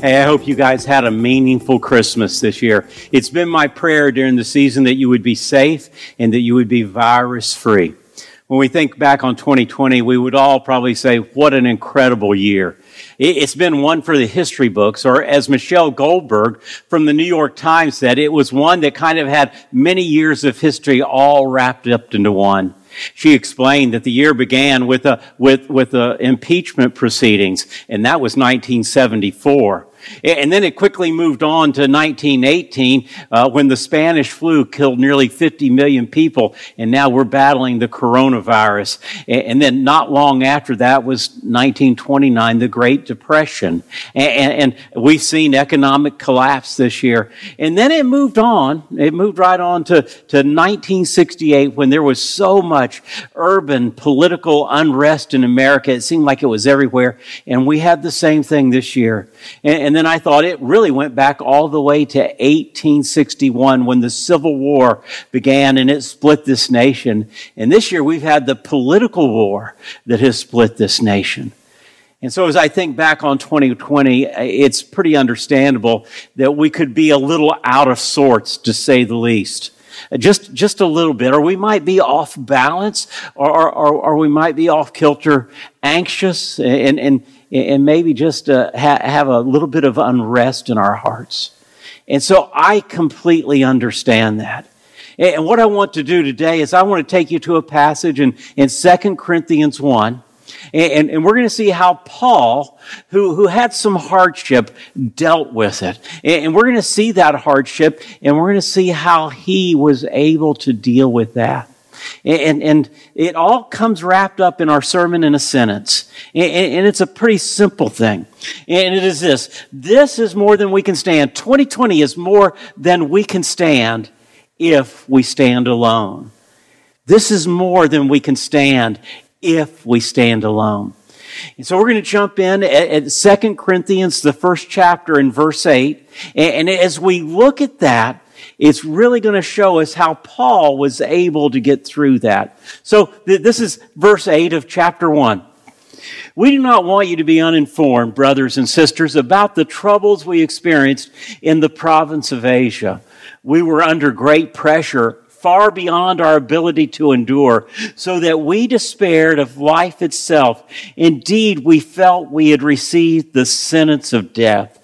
Hey, I hope you guys had a meaningful Christmas this year. It's been my prayer during the season that you would be safe and that you would be virus free. When we think back on 2020, we would all probably say, what an incredible year. It's been one for the history books, or as Michelle Goldberg from the New York Times said, it was one that kind of had many years of history all wrapped up into one. She explained that the year began with a, with, with the impeachment proceedings, and that was 1974. And then it quickly moved on to 1918 uh, when the Spanish flu killed nearly 50 million people, and now we're battling the coronavirus. And then not long after that was 1929, the Great Depression. And, and we've seen economic collapse this year. And then it moved on. It moved right on to, to 1968 when there was so much urban political unrest in America. It seemed like it was everywhere. And we had the same thing this year. And, and then I thought it really went back all the way to 1861 when the Civil War began and it split this nation. And this year we've had the political war that has split this nation. And so as I think back on 2020, it's pretty understandable that we could be a little out of sorts, to say the least just just a little bit, or we might be off balance, or or, or we might be off kilter, anxious, and and and maybe just uh, ha- have a little bit of unrest in our hearts. And so I completely understand that. And what I want to do today is I want to take you to a passage in, in 2 Corinthians 1. And, and, we're going to see how Paul, who, who had some hardship, dealt with it. And we're going to see that hardship, and we're going to see how he was able to deal with that. And, and it all comes wrapped up in our sermon in a sentence. And, and it's a pretty simple thing. And it is this. This is more than we can stand. 2020 is more than we can stand if we stand alone. This is more than we can stand if we stand alone. And so we're going to jump in at, at 2 Corinthians, the first chapter in verse 8. And, and as we look at that, it's really going to show us how Paul was able to get through that. So th- this is verse 8 of chapter 1. We do not want you to be uninformed, brothers and sisters, about the troubles we experienced in the province of Asia. We were under great pressure far beyond our ability to endure, so that we despaired of life itself. Indeed, we felt we had received the sentence of death.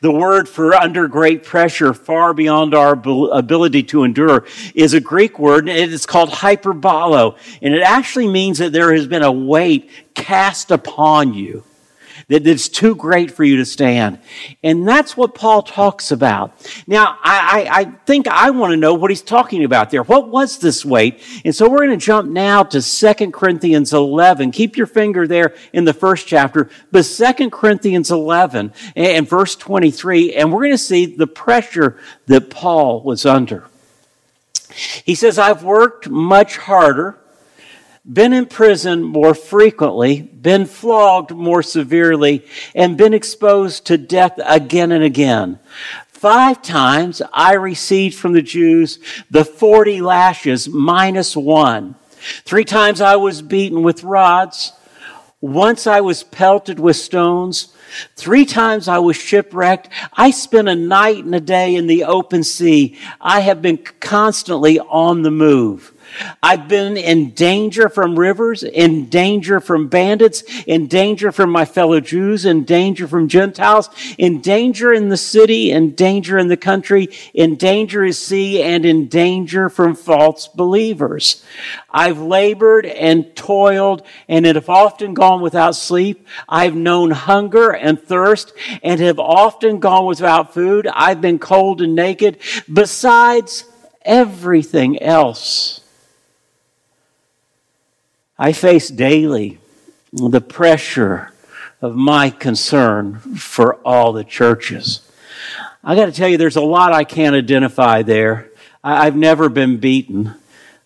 The word for under great pressure, far beyond our ability to endure, is a Greek word, and it is called hyperbolo. And it actually means that there has been a weight cast upon you that it's too great for you to stand. And that's what Paul talks about. Now, I, I, I think I want to know what he's talking about there. What was this weight? And so we're going to jump now to 2 Corinthians 11. Keep your finger there in the first chapter, but 2 Corinthians 11 and verse 23, and we're going to see the pressure that Paul was under. He says, I've worked much harder been in prison more frequently, been flogged more severely, and been exposed to death again and again. Five times I received from the Jews the 40 lashes minus one. Three times I was beaten with rods. Once I was pelted with stones. Three times I was shipwrecked. I spent a night and a day in the open sea. I have been constantly on the move. I've been in danger from rivers, in danger from bandits, in danger from my fellow Jews, in danger from Gentiles, in danger in the city, in danger in the country, in danger at sea, and in danger from false believers. I've labored and toiled and have often gone without sleep. I've known hunger and thirst and have often gone without food. I've been cold and naked. Besides everything else. I face daily the pressure of my concern for all the churches. I got to tell you, there's a lot I can't identify there. I've never been beaten,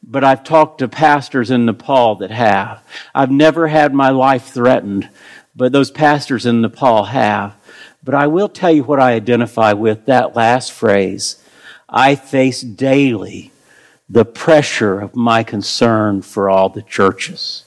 but I've talked to pastors in Nepal that have. I've never had my life threatened, but those pastors in Nepal have. But I will tell you what I identify with that last phrase. I face daily the pressure of my concern for all the churches.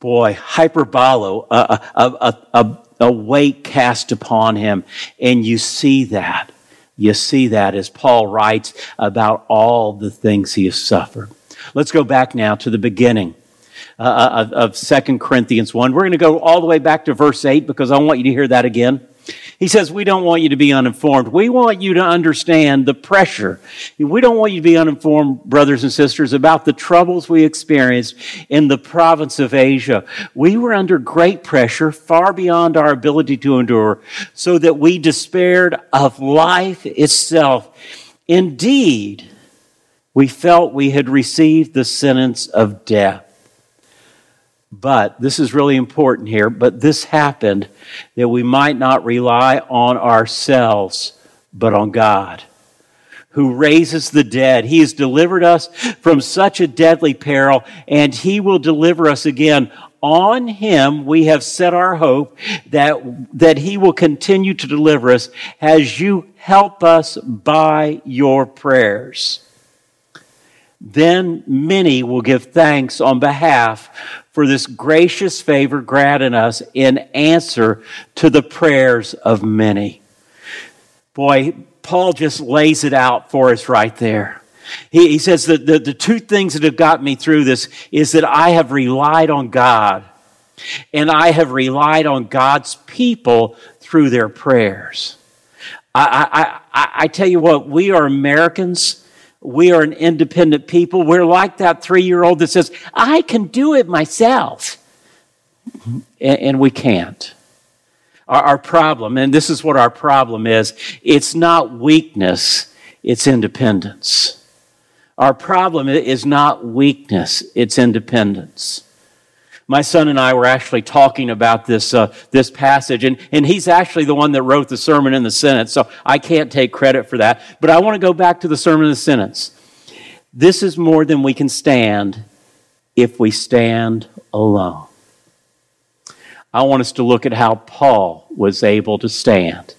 Boy, hyperbolo, a, a, a, a, weight cast upon him. And you see that. You see that as Paul writes about all the things he has suffered. Let's go back now to the beginning uh, of, of 2 Corinthians 1. We're going to go all the way back to verse 8 because I want you to hear that again. He says, We don't want you to be uninformed. We want you to understand the pressure. We don't want you to be uninformed, brothers and sisters, about the troubles we experienced in the province of Asia. We were under great pressure, far beyond our ability to endure, so that we despaired of life itself. Indeed, we felt we had received the sentence of death. But this is really important here. But this happened that we might not rely on ourselves, but on God, who raises the dead. He has delivered us from such a deadly peril, and He will deliver us again. On Him we have set our hope that, that He will continue to deliver us as you help us by your prayers then many will give thanks on behalf for this gracious favor granted us in answer to the prayers of many. Boy, Paul just lays it out for us right there. He, he says that the, the two things that have got me through this is that I have relied on God and I have relied on God's people through their prayers. I, I, I, I tell you what, we are Americans we are an independent people. We're like that three year old that says, I can do it myself. And, we can't. Our, our problem, and this is what our problem is it's not weakness, it's independence. Our problem is not weakness, it's independence. My son and I were actually talking about this, uh, this passage, and, and he's actually the one that wrote the sermon in the Senate, so I can't take credit for that. But I want to go back to the sermon in the Senate. This is more than we can stand if we stand alone. I want us to look at how Paul was able to stand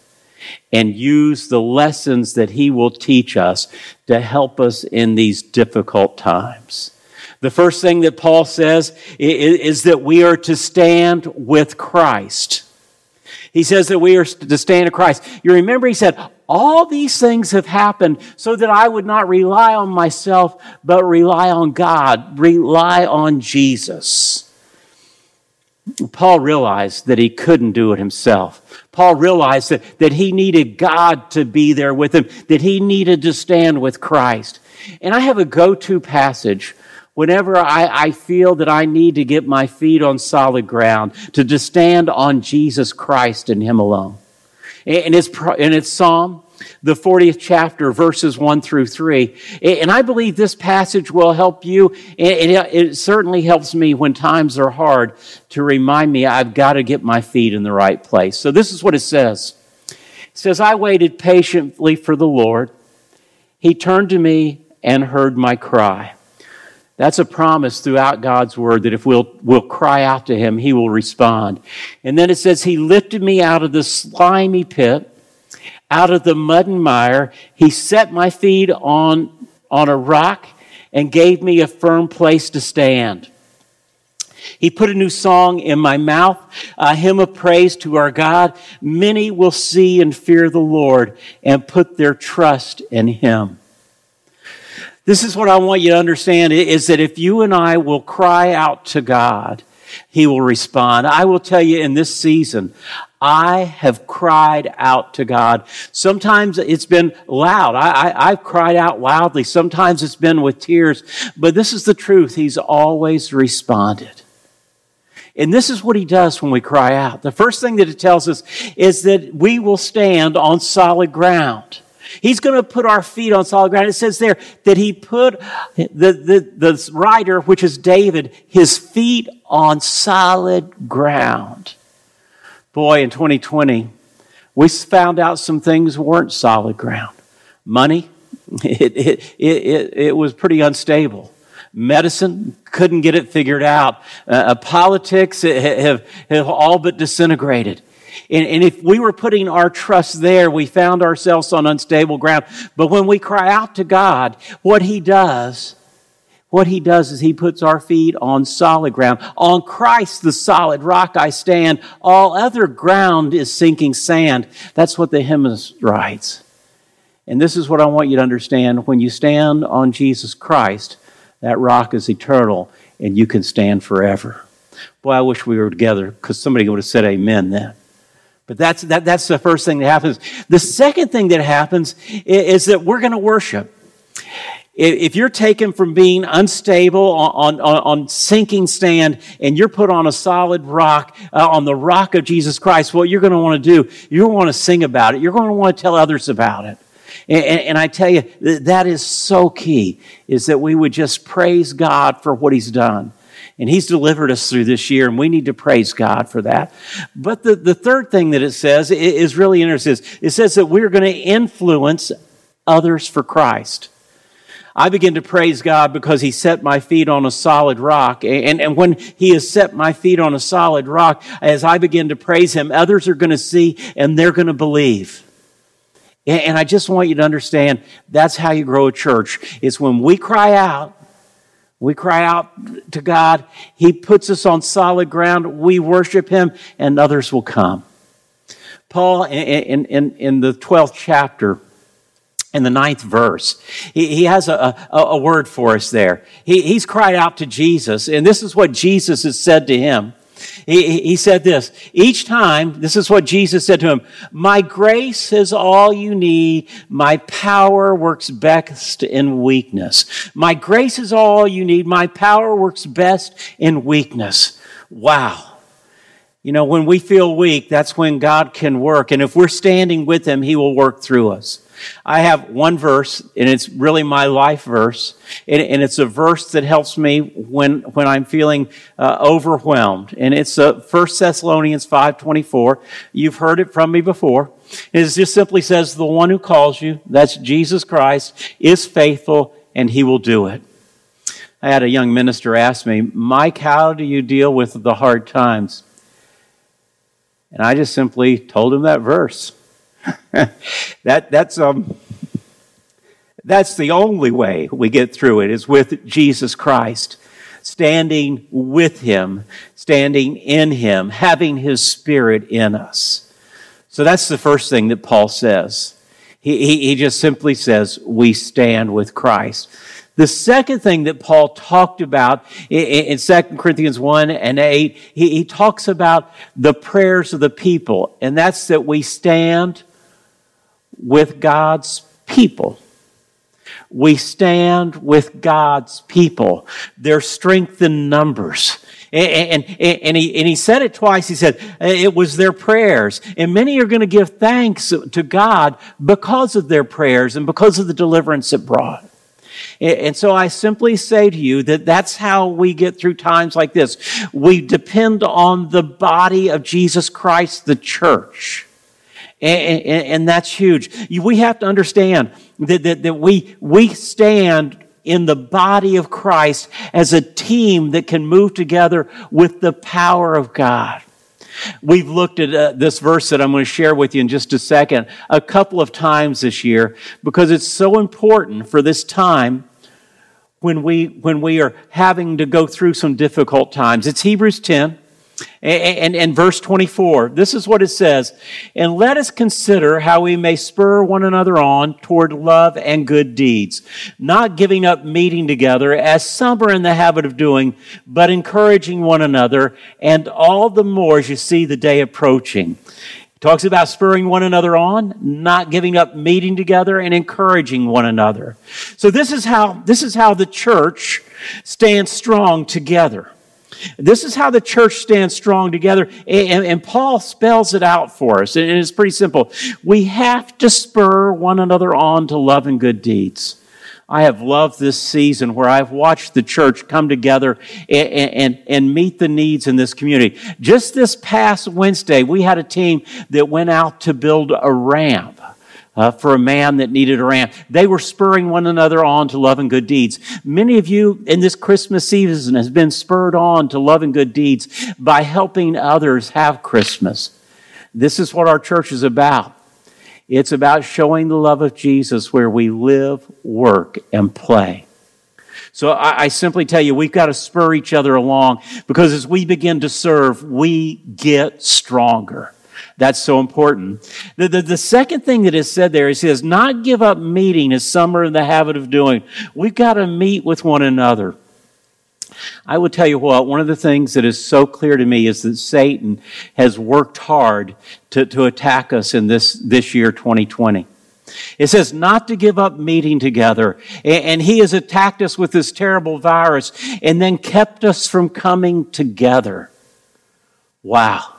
and use the lessons that he will teach us to help us in these difficult times. The first thing that Paul says is that we are to stand with Christ. He says that we are to stand in Christ. You remember, he said, All these things have happened so that I would not rely on myself, but rely on God, rely on Jesus. Paul realized that he couldn't do it himself. Paul realized that, that he needed God to be there with him, that he needed to stand with Christ. And I have a go to passage whenever I, I, feel that I need to get my feet on solid ground, to, to stand on Jesus Christ and Him alone. And it's, and it's Psalm, the 40th chapter, verses 1 through 3. And I believe this passage will help you. And it certainly helps me when times are hard to remind me I've got to get my feet in the right place. So this is what it says. It says, I waited patiently for the Lord. He turned to me and heard my cry. That's a promise throughout God's word that if we'll, we'll cry out to him, he will respond. And then it says, He lifted me out of the slimy pit, out of the mud and mire. He set my feet on, on a rock and gave me a firm place to stand. He put a new song in my mouth, a hymn of praise to our God. Many will see and fear the Lord and put their trust in him. This is what I want you to understand is that if you and I will cry out to God, He will respond. I will tell you in this season, I have cried out to God. Sometimes it's been loud. I, have cried out loudly. Sometimes it's been with tears. But this is the truth. He's always responded. And this is what he does when we cry out. The first thing that it tells us is that we will stand on solid ground. He's going to put our feet on solid ground. It says there that he put the, the, the writer, which is David, his feet on solid ground. Boy, in 2020, we found out some things weren't solid ground. Money, it, it, it, it was pretty unstable. Medicine couldn't get it figured out. Uh, politics have, have all but disintegrated. And, and, if we were putting our trust there, we found ourselves on unstable ground. But when we cry out to God, what He does, what He does is He puts our feet on solid ground. On Christ, the solid rock I stand. All other ground is sinking sand. That's what the hymnist writes. And this is what I want you to understand. When you stand on Jesus Christ, that rock is eternal and you can stand forever. Boy, I wish we were together because somebody would have said amen then. But that's, that, that's the first thing that happens. The second thing that happens is, is that we're going to worship. If you're taken from being unstable on, on, on, sinking stand and you're put on a solid rock, uh, on the rock of Jesus Christ, what you're going to want to do, you're going to want to sing about it. You're going to want to tell others about it. And, and, I tell you, that is so key, is that we would just praise God for what He's done. And He's delivered us through this year, and we need to praise God for that. But the, the third thing that it says is really interesting. It says that we're going to influence others for Christ. I begin to praise God because He set my feet on a solid rock. And, and when He has set my feet on a solid rock, as I begin to praise Him, others are going to see and they're going to believe. And I just want you to understand that's how you grow a church. It's when we cry out, we cry out to God, He puts us on solid ground, we worship Him, and others will come. Paul, in, in, in the 12th chapter, in the ninth verse, he, he has a, a, a, word for us there. He, he's cried out to Jesus, and this is what Jesus has said to him. He, he said this each time, this is what Jesus said to him My grace is all you need. My power works best in weakness. My grace is all you need. My power works best in weakness. Wow. You know, when we feel weak, that's when God can work. And if we're standing with Him, He will work through us. I have one verse, and it's really my life verse, and, and it's a verse that helps me when, when I'm feeling uh, overwhelmed. And it's uh, 1 Thessalonians 5.24. You've heard it from me before. It just simply says, the one who calls you, that's Jesus Christ, is faithful, and he will do it. I had a young minister ask me, Mike, how do you deal with the hard times? And I just simply told him that verse. that, that's, um, that's the only way we get through it is with Jesus Christ. Standing with Him, standing in Him, having His Spirit in us. So that's the first thing that Paul says. He, he, he just simply says, We stand with Christ. The second thing that Paul talked about in 2 Corinthians 1 and 8, he, he talks about the prayers of the people, and that's that we stand with God's people. We stand with God's people. Their strength in numbers. And, and, and, he, and he said it twice. He said uh, it was their prayers. And many are going to give thanks to God because of their prayers and because of the deliverance it brought. And so I simply say to you that that's how we get through times like this. We depend on the body of Jesus Christ, the church. And, and, and that's huge. We have to understand that, that, that we, we stand in the body of Christ as a team that can move together with the power of God. We've looked at uh, this verse that I'm going to share with you in just a second a couple of times this year because it's so important for this time when we, when we are having to go through some difficult times. It's Hebrews 10. And, and, and, verse 24, this is what it says. And let us consider how we may spur one another on toward love and good deeds, not giving up meeting together as some are in the habit of doing, but encouraging one another, and all the more as you see the day approaching. He talks about spurring one another on, not giving up meeting together, and encouraging one another. So this is how, this is how the church stands strong together. This is how the church stands strong together. And, and, Paul spells it out for us. And it's pretty simple. We have to spur one another on to love and good deeds. I have loved this season where I've watched the church come together and, and, and meet the needs in this community. Just this past Wednesday, we had a team that went out to build a ramp uh, for a man that needed a ram. They were spurring one another on to love and good deeds. Many of you in this Christmas season has been spurred on to love and good deeds by helping others have Christmas. This is what our church is about. It's about showing the love of Jesus where we live, work, and play. So I, I, simply tell you, we've got to spur each other along because as we begin to serve, we get stronger. That's so important. The, the, the, second thing that is said there, he says, not give up meeting as some are in the habit of doing. We've got to meet with one another. I will tell you what, one of the things that is so clear to me is that Satan has worked hard to, to attack us in this, this year, 2020. It says not to give up meeting together. And he has attacked us with this terrible virus and then kept us from coming together. Wow.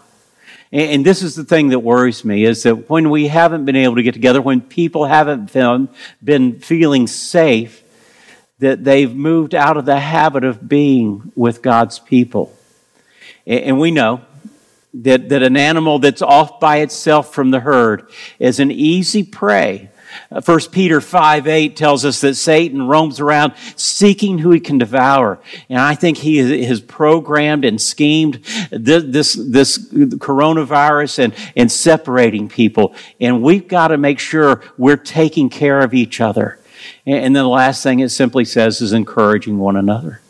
And this is the thing that worries me is that when we haven't been able to get together, when people haven't been feeling safe, that they've moved out of the habit of being with God's people. And we know that, that an animal that's off by itself from the herd is an easy prey. 1 uh, Peter 5 8 tells us that Satan roams around seeking who he can devour. And I think he has programmed and schemed this, this, this coronavirus and, and separating people. And we've got to make sure we're taking care of each other. And then the last thing it simply says is encouraging one another.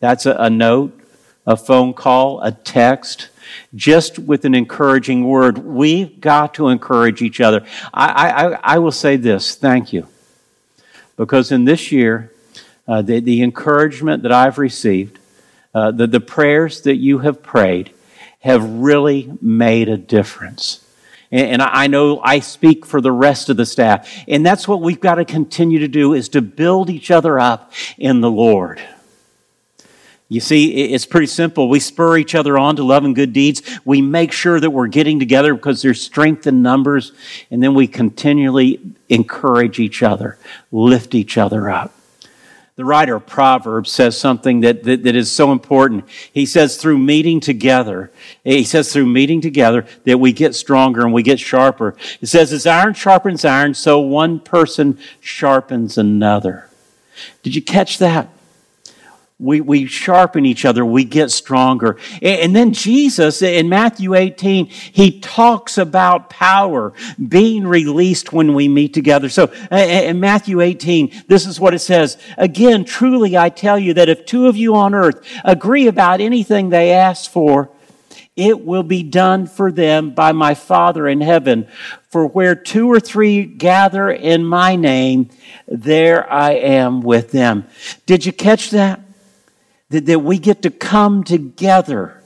That's a, a note, a phone call, a text, just with an encouraging word. We've got to encourage each other. I, I, I will say this thank you. Because in this year, uh, the, the encouragement that I've received, uh, the, the prayers that you have prayed, have really made a difference. And I know I speak for the rest of the staff. And that's what we've got to continue to do is to build each other up in the Lord. You see, it's pretty simple. We spur each other on to love and good deeds. We make sure that we're getting together because there's strength in numbers. And then we continually encourage each other, lift each other up. The writer of Proverbs says something that, that, that is so important. He says, through meeting together, he says, through meeting together, that we get stronger and we get sharper. It says, as iron sharpens iron, so one person sharpens another. Did you catch that? We, we sharpen each other, we get stronger. And, then Jesus in Matthew 18, he talks about power being released when we meet together. So in Matthew 18, this is what it says. Again, truly I tell you that if two of you on earth agree about anything they ask for, it will be done for them by my Father in heaven. For where two or three gather in my name, there I am with them. Did you catch that? That, that we get to come together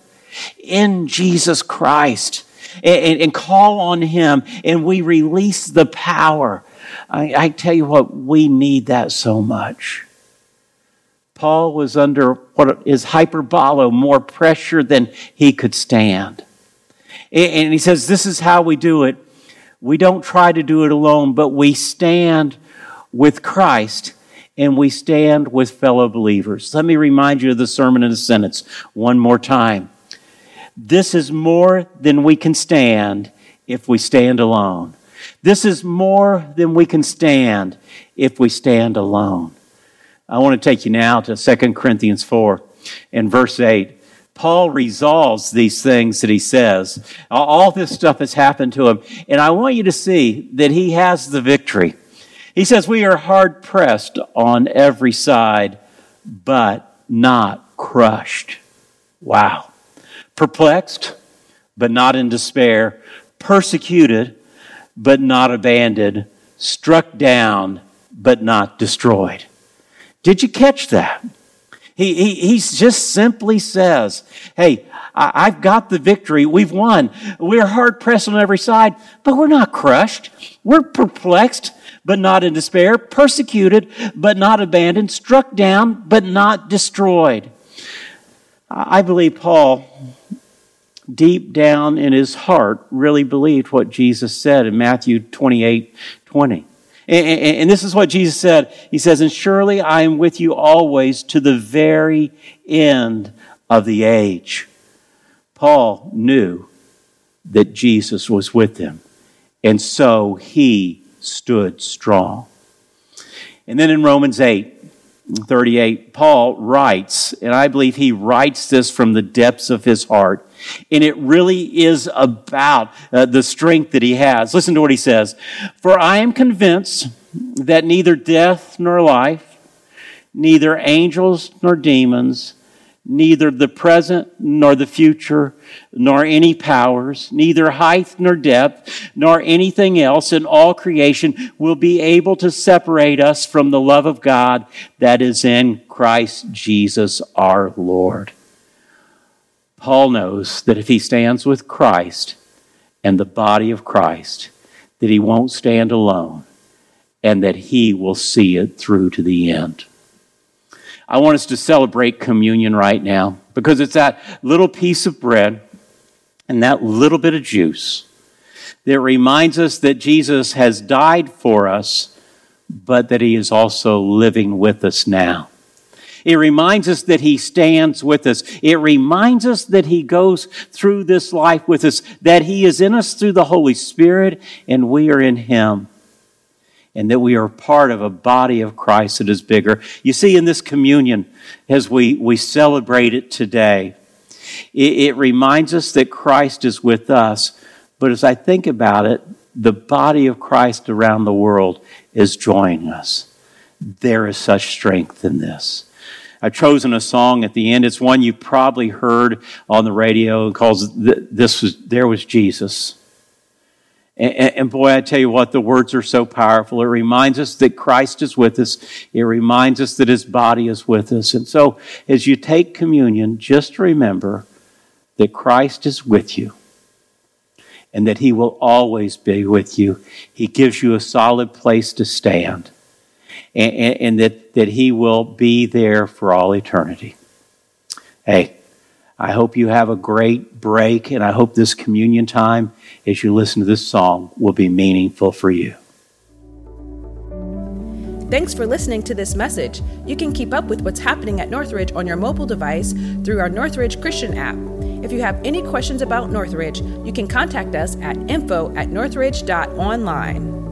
in Jesus Christ and, and, call on Him and we release the power. I, I tell you what, we need that so much. Paul was under what is hyperbolo, more pressure than he could stand. And he says, This is how we do it. We don't try to do it alone, but we stand with Christ and we stand with fellow believers. Let me remind you of the sermon in a sentence one more time. This is more than we can stand if we stand alone. This is more than we can stand if we stand alone. I want to take you now to 2 Corinthians 4 and verse 8. Paul resolves these things that he says. All this stuff has happened to him, and I want you to see that he has the victory. He says, We are hard pressed on every side, but not crushed. Wow. Perplexed, but not in despair. Persecuted, but not abandoned. Struck down, but not destroyed. Did you catch that? He, he, he just simply says, Hey, I, have got the victory. We've won. We're hard pressed on every side, but we're not crushed. We're perplexed, but not in despair, persecuted, but not abandoned, struck down, but not destroyed. I believe Paul, deep down in his heart, really believed what Jesus said in Matthew 28 20. And, this is what Jesus said. He says, And surely I am with you always to the very end of the age. Paul knew that Jesus was with him, and so he stood strong. And then in Romans 8, 38, Paul writes, and I believe he writes this from the depths of his heart. And it really is about uh, the strength that he has. Listen to what he says. For I am convinced that neither death nor life, neither angels nor demons, neither the present nor the future, nor any powers, neither height nor depth, nor anything else in all creation will be able to separate us from the love of God that is in Christ Jesus our Lord. Paul knows that if he stands with Christ and the body of Christ, that he won't stand alone and that he will see it through to the end. I want us to celebrate communion right now because it's that little piece of bread and that little bit of juice that reminds us that Jesus has died for us, but that he is also living with us now. It reminds us that He stands with us. It reminds us that He goes through this life with us, that He is in us through the Holy Spirit, and we are in Him and that we are part of a body of Christ that is bigger. You see, in this communion, as we, we celebrate it today, it, it reminds us that Christ is with us. But as I think about it, the body of Christ around the world is joining us. There is such strength in this. I've chosen a song at the end. It's one you probably heard on the radio. It calls "This was There Was Jesus." And, and, boy, I tell you what, the words are so powerful. It reminds us that Christ is with us. It reminds us that his body is with us. And so, as you take communion, just remember that Christ is with you and that he will always be with you. He gives you a solid place to stand and, and, and that, that he will be there for all eternity. Hey, I hope you have a great break, and I hope this communion time, as you listen to this song, will be meaningful for you. Thanks for listening to this message. You can keep up with what's happening at Northridge on your mobile device through our Northridge Christian app. If you have any questions about Northridge, you can contact us at info at northridge.online.